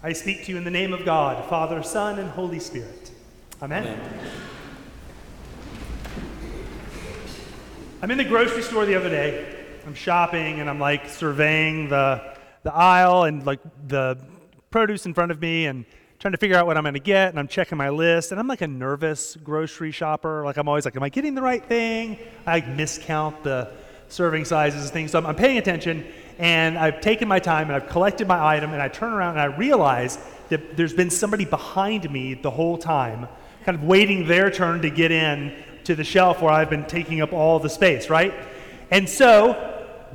I speak to you in the name of God, Father, Son, and Holy Spirit. Amen. Amen. I'm in the grocery store the other day. I'm shopping and I'm like surveying the, the aisle and like the produce in front of me and trying to figure out what I'm going to get. And I'm checking my list. And I'm like a nervous grocery shopper. Like I'm always like, am I getting the right thing? I miscount the serving sizes and things. So I'm, I'm paying attention and I've taken my time and I've collected my item and I turn around and I realize that there's been somebody behind me the whole time, kind of waiting their turn to get in to the shelf where I've been taking up all the space, right? And so,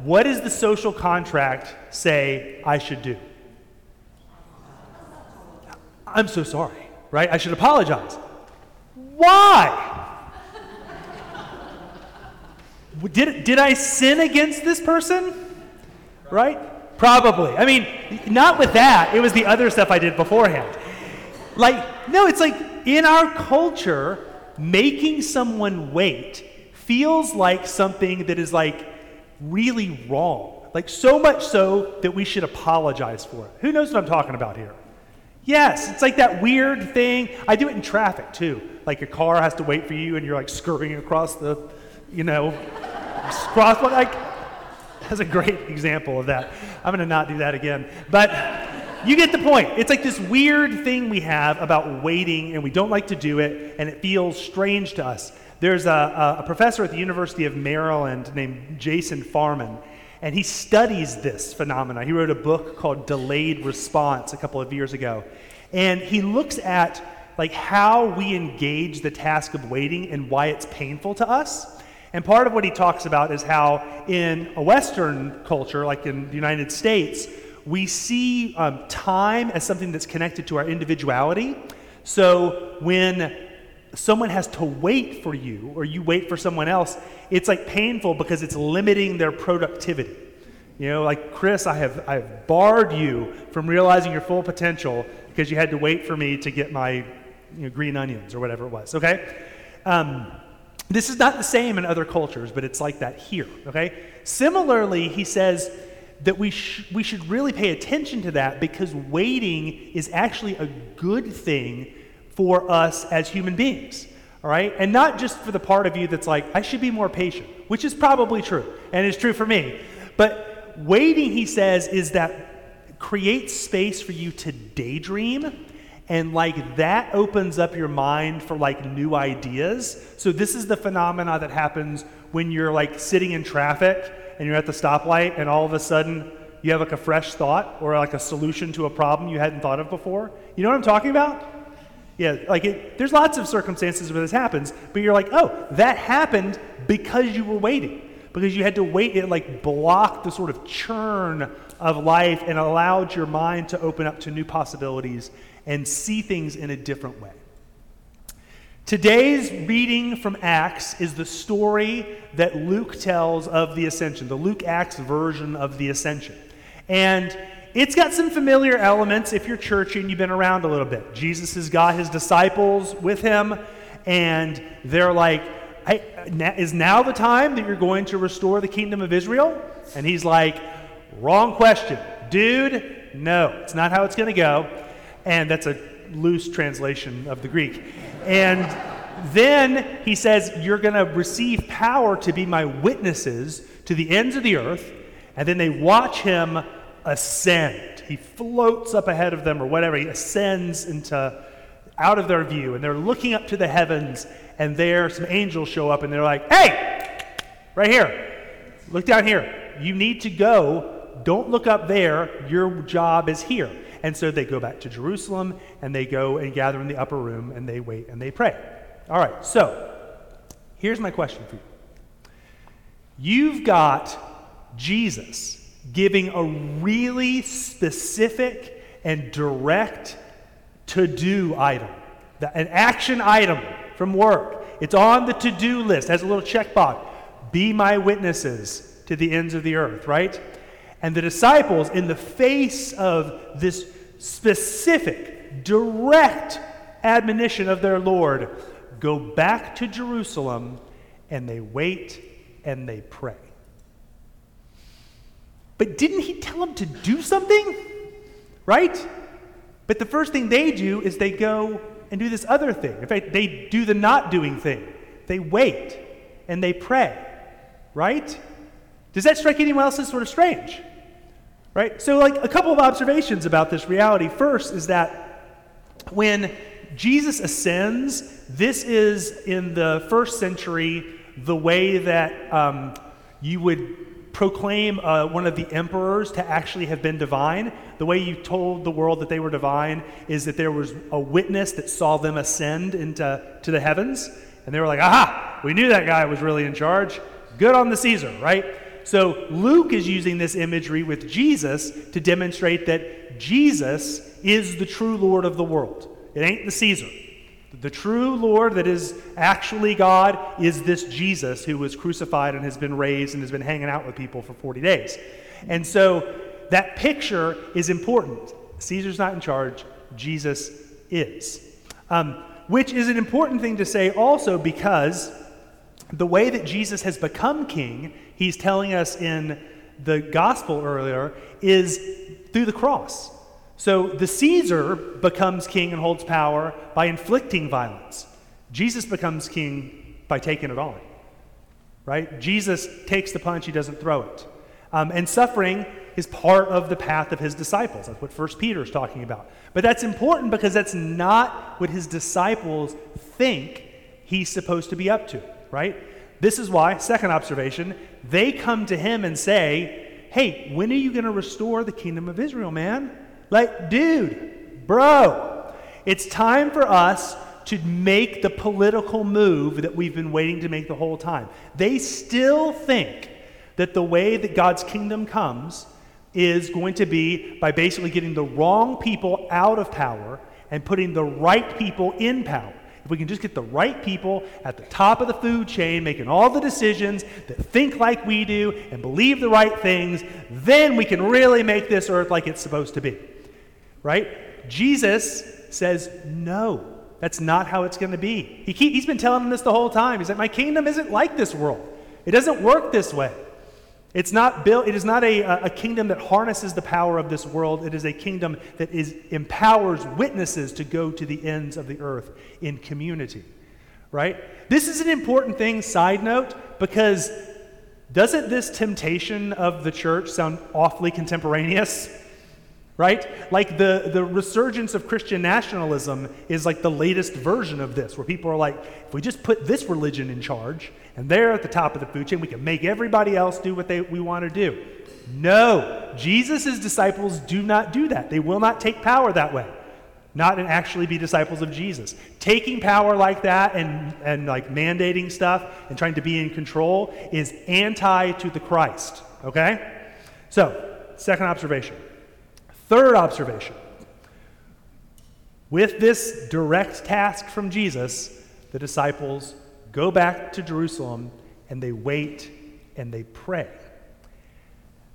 what does the social contract say I should do? I'm so sorry, right? I should apologize. Why? did, did I sin against this person? Right? Probably. I mean, not with that. It was the other stuff I did beforehand. Like, no, it's like in our culture, making someone wait feels like something that is like really wrong. Like so much so that we should apologize for it. Who knows what I'm talking about here? Yes, it's like that weird thing. I do it in traffic too. Like a car has to wait for you and you're like scurrying across the, you know, crosswalk. Like, that's a great example of that. I'm going to not do that again. But you get the point. It's like this weird thing we have about waiting, and we don't like to do it, and it feels strange to us. There's a, a professor at the University of Maryland named Jason Farman, and he studies this phenomena. He wrote a book called Delayed Response a couple of years ago. And he looks at like how we engage the task of waiting and why it's painful to us. And part of what he talks about is how in a Western culture, like in the United States, we see um, time as something that's connected to our individuality. So when someone has to wait for you or you wait for someone else, it's like painful because it's limiting their productivity. You know, like Chris, I have I've barred you from realizing your full potential because you had to wait for me to get my you know, green onions or whatever it was. Okay. Um, this is not the same in other cultures, but it's like that here. Okay. Similarly, he says that we, sh- we should really pay attention to that because waiting is actually a good thing for us as human beings. All right? And not just for the part of you that's like, I should be more patient, which is probably true, and it's true for me. But waiting, he says, is that creates space for you to daydream and like that opens up your mind for like new ideas so this is the phenomena that happens when you're like sitting in traffic and you're at the stoplight and all of a sudden you have like a fresh thought or like a solution to a problem you hadn't thought of before. You know what I'm talking about? Yeah, like it, there's lots of circumstances where this happens, but you're like, oh, that happened because you were waiting. Because you had to wait, it like blocked the sort of churn of life and allowed your mind to open up to new possibilities and see things in a different way. Today's reading from Acts is the story that Luke tells of the ascension, the Luke Acts version of the ascension. And it's got some familiar elements if you're churchy and you've been around a little bit. Jesus has got his disciples with him, and they're like, Is now the time that you're going to restore the kingdom of Israel? And he's like, Wrong question. Dude, no, it's not how it's going to go. And that's a loose translation of the Greek. And then he says, You're going to receive power to be my witnesses to the ends of the earth. And then they watch him ascend. He floats up ahead of them or whatever. He ascends into out of their view. And they're looking up to the heavens. And there, some angels show up and they're like, Hey, right here. Look down here. You need to go. Don't look up there. Your job is here. And so they go back to Jerusalem and they go and gather in the upper room and they wait and they pray. All right, so here's my question for you. You've got Jesus giving a really specific and direct to do item, an action item from work. It's on the to do list, has a little checkbox. Be my witnesses to the ends of the earth, right? And the disciples, in the face of this specific, direct admonition of their Lord, go back to Jerusalem and they wait and they pray. But didn't he tell them to do something? Right? But the first thing they do is they go and do this other thing. In fact, they do the not doing thing. They wait and they pray, right? Does that strike anyone else as sort of strange? Right? So, like, a couple of observations about this reality. First is that when Jesus ascends, this is in the first century the way that um, you would proclaim uh, one of the emperors to actually have been divine. The way you told the world that they were divine is that there was a witness that saw them ascend into to the heavens, and they were like, aha, we knew that guy was really in charge. Good on the Caesar, right? So Luke is using this imagery with Jesus to demonstrate that Jesus is the true Lord of the world. It ain't the Caesar. The true Lord that is actually God is this Jesus who was crucified and has been raised and has been hanging out with people for 40 days. And so that picture is important. Caesar's not in charge, Jesus is. Um, which is an important thing to say also because the way that Jesus has become king, he's telling us in the gospel earlier, is through the cross. So the Caesar becomes king and holds power by inflicting violence. Jesus becomes king by taking it on. Right? Jesus takes the punch, he doesn't throw it. Um, and suffering is part of the path of his disciples. That's what First Peter is talking about. But that's important because that's not what his disciples think he's supposed to be up to, right? This is why, second observation, they come to him and say, Hey, when are you going to restore the kingdom of Israel, man? Like, dude, bro, it's time for us to make the political move that we've been waiting to make the whole time. They still think that the way that God's kingdom comes is going to be by basically getting the wrong people out of power and putting the right people in power. If we can just get the right people at the top of the food chain making all the decisions that think like we do and believe the right things, then we can really make this earth like it's supposed to be. Right? Jesus says, no, that's not how it's going to be. He keep, he's been telling them this the whole time. He's like, my kingdom isn't like this world, it doesn't work this way. It's not built, it is not a, a kingdom that harnesses the power of this world. It is a kingdom that is, empowers witnesses to go to the ends of the earth in community. Right? This is an important thing, side note, because doesn't this temptation of the church sound awfully contemporaneous? right? Like the, the resurgence of Christian nationalism is like the latest version of this, where people are like, if we just put this religion in charge and they're at the top of the food chain, we can make everybody else do what they, we want to do. No, Jesus' disciples do not do that. They will not take power that way. Not and actually be disciples of Jesus. Taking power like that and, and like mandating stuff and trying to be in control is anti to the Christ. Okay? So, second observation. Third observation with this direct task from Jesus, the disciples go back to Jerusalem and they wait and they pray.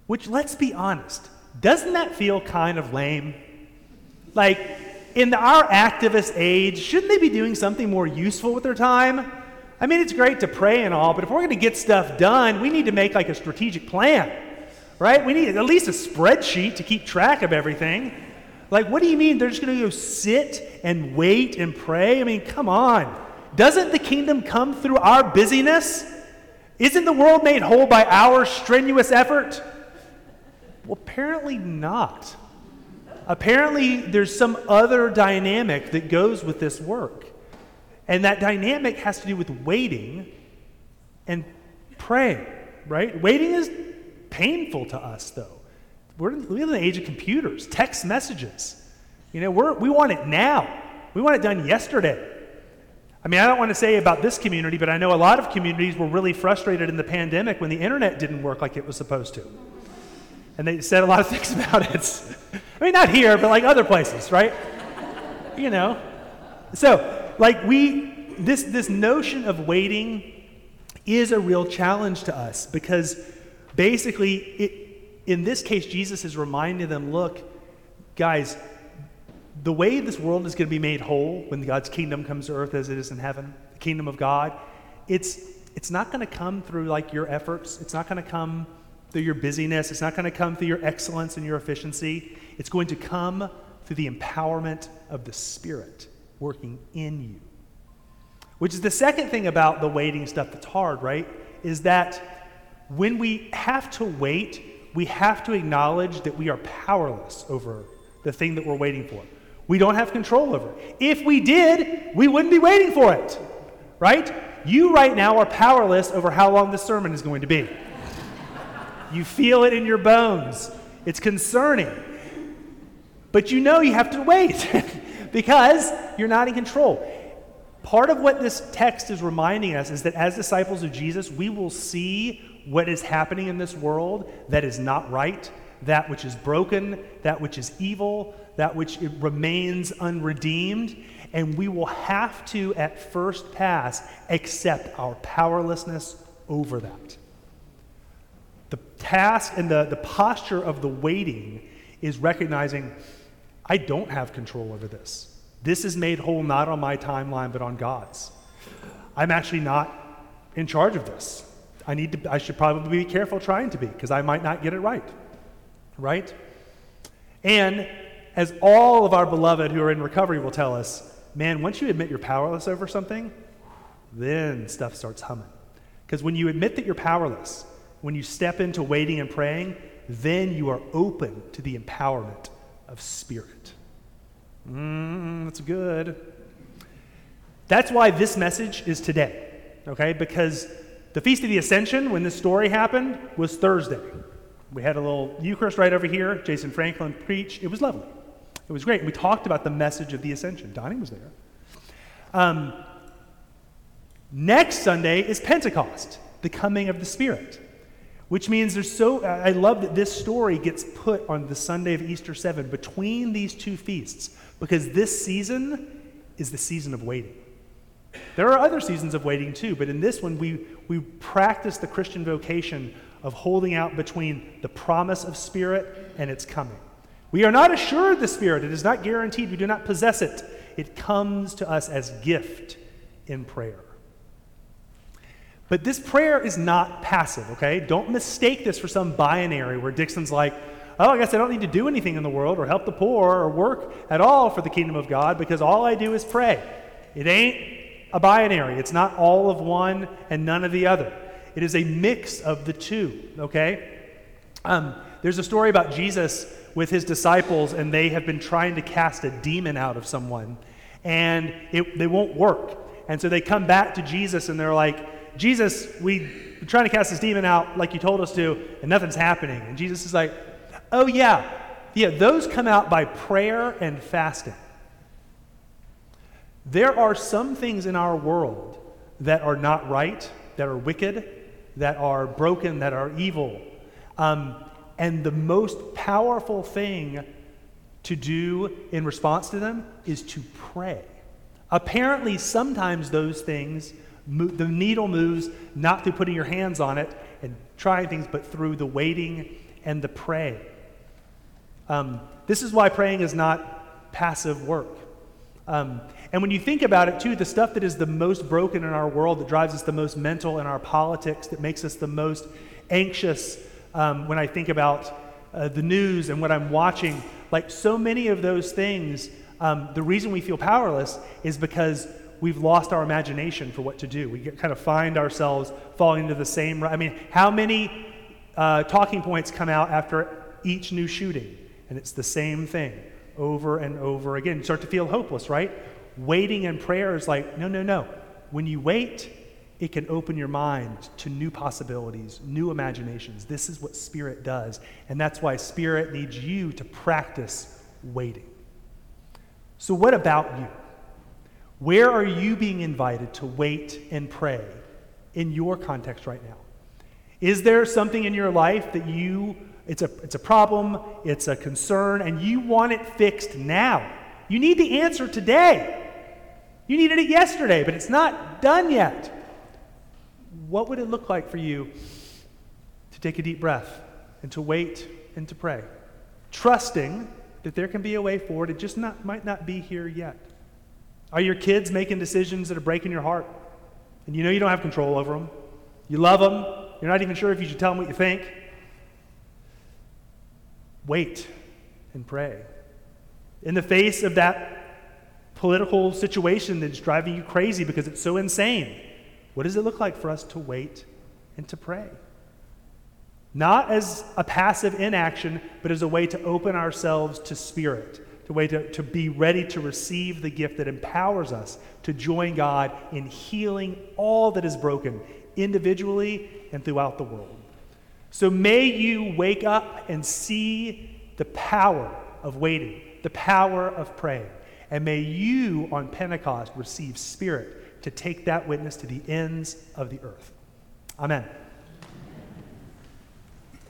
Which, let's be honest, doesn't that feel kind of lame? Like, in our activist age, shouldn't they be doing something more useful with their time? I mean, it's great to pray and all, but if we're going to get stuff done, we need to make like a strategic plan right? We need at least a spreadsheet to keep track of everything. Like, what do you mean they're just going to go sit and wait and pray? I mean, come on. Doesn't the kingdom come through our busyness? Isn't the world made whole by our strenuous effort? Well, apparently not. Apparently, there's some other dynamic that goes with this work. And that dynamic has to do with waiting and praying, right? Waiting is painful to us, though. We're, we live in the age of computers, text messages. You know, we're, we want it now. We want it done yesterday. I mean, I don't want to say about this community, but I know a lot of communities were really frustrated in the pandemic when the internet didn't work like it was supposed to. And they said a lot of things about it. I mean, not here, but like other places, right? you know. So, like we this this notion of waiting is a real challenge to us because Basically, it, in this case, Jesus is reminding them look, guys, the way this world is going to be made whole when God's kingdom comes to earth as it is in heaven, the kingdom of God, it's, it's not going to come through like your efforts. It's not going to come through your busyness. It's not going to come through your excellence and your efficiency. It's going to come through the empowerment of the Spirit working in you. Which is the second thing about the waiting stuff that's hard, right? Is that when we have to wait, we have to acknowledge that we are powerless over the thing that we're waiting for. We don't have control over it. If we did, we wouldn't be waiting for it, right? You right now are powerless over how long this sermon is going to be. you feel it in your bones. It's concerning. But you know you have to wait because you're not in control. Part of what this text is reminding us is that as disciples of Jesus, we will see what is happening in this world that is not right, that which is broken, that which is evil, that which remains unredeemed, and we will have to, at first pass, accept our powerlessness over that. The task and the, the posture of the waiting is recognizing I don't have control over this. This is made whole not on my timeline, but on God's. I'm actually not in charge of this. I need to, I should probably be careful trying to be, because I might not get it right. Right? And as all of our beloved who are in recovery will tell us, man, once you admit you're powerless over something, then stuff starts humming. Because when you admit that you're powerless, when you step into waiting and praying, then you are open to the empowerment of spirit. Mm, that's good. That's why this message is today, okay? Because the Feast of the Ascension, when this story happened, was Thursday. We had a little Eucharist right over here. Jason Franklin preached. It was lovely. It was great. We talked about the message of the Ascension. Donnie was there. Um, next Sunday is Pentecost, the coming of the Spirit. Which means there's so, I love that this story gets put on the Sunday of Easter 7 between these two feasts because this season is the season of waiting. There are other seasons of waiting too, but in this one, we, we practice the Christian vocation of holding out between the promise of Spirit and its coming. We are not assured the Spirit, it is not guaranteed, we do not possess it. It comes to us as gift in prayer. But this prayer is not passive, okay? Don't mistake this for some binary where Dixon's like, oh, I guess I don't need to do anything in the world or help the poor or work at all for the kingdom of God because all I do is pray. It ain't a binary. It's not all of one and none of the other. It is a mix of the two, okay? Um, there's a story about Jesus with his disciples, and they have been trying to cast a demon out of someone, and it, they won't work. And so they come back to Jesus and they're like, Jesus, we, are trying to cast this demon out like you told us to, and nothing's happening. And Jesus is like, oh, yeah, yeah, those come out by prayer and fasting. There are some things in our world that are not right, that are wicked, that are broken, that are evil. Um, and the most powerful thing to do in response to them is to pray. Apparently, sometimes those things the needle moves not through putting your hands on it and trying things, but through the waiting and the praying. Um, this is why praying is not passive work. Um, and when you think about it, too, the stuff that is the most broken in our world, that drives us the most mental in our politics, that makes us the most anxious um, when I think about uh, the news and what I'm watching, like so many of those things, um, the reason we feel powerless is because we've lost our imagination for what to do. We get, kind of find ourselves falling into the same. I mean, how many uh, talking points come out after each new shooting? And it's the same thing over and over again. You start to feel hopeless, right? Waiting and prayer is like, no, no, no. When you wait, it can open your mind to new possibilities, new imaginations. This is what Spirit does. And that's why Spirit needs you to practice waiting. So, what about you? Where are you being invited to wait and pray in your context right now? Is there something in your life that you, it's a, it's a problem, it's a concern, and you want it fixed now? You need the answer today. You needed it yesterday, but it's not done yet. What would it look like for you to take a deep breath and to wait and to pray? Trusting that there can be a way forward. It just not, might not be here yet. Are your kids making decisions that are breaking your heart? And you know you don't have control over them. You love them. You're not even sure if you should tell them what you think. Wait and pray. In the face of that political situation that's driving you crazy because it's so insane, what does it look like for us to wait and to pray? Not as a passive inaction, but as a way to open ourselves to spirit, to way to, to be ready to receive the gift that empowers us to join God in healing all that is broken individually and throughout the world. So may you wake up and see the power of waiting, the power of praying. And may you on Pentecost receive spirit to take that witness to the ends of the earth. Amen.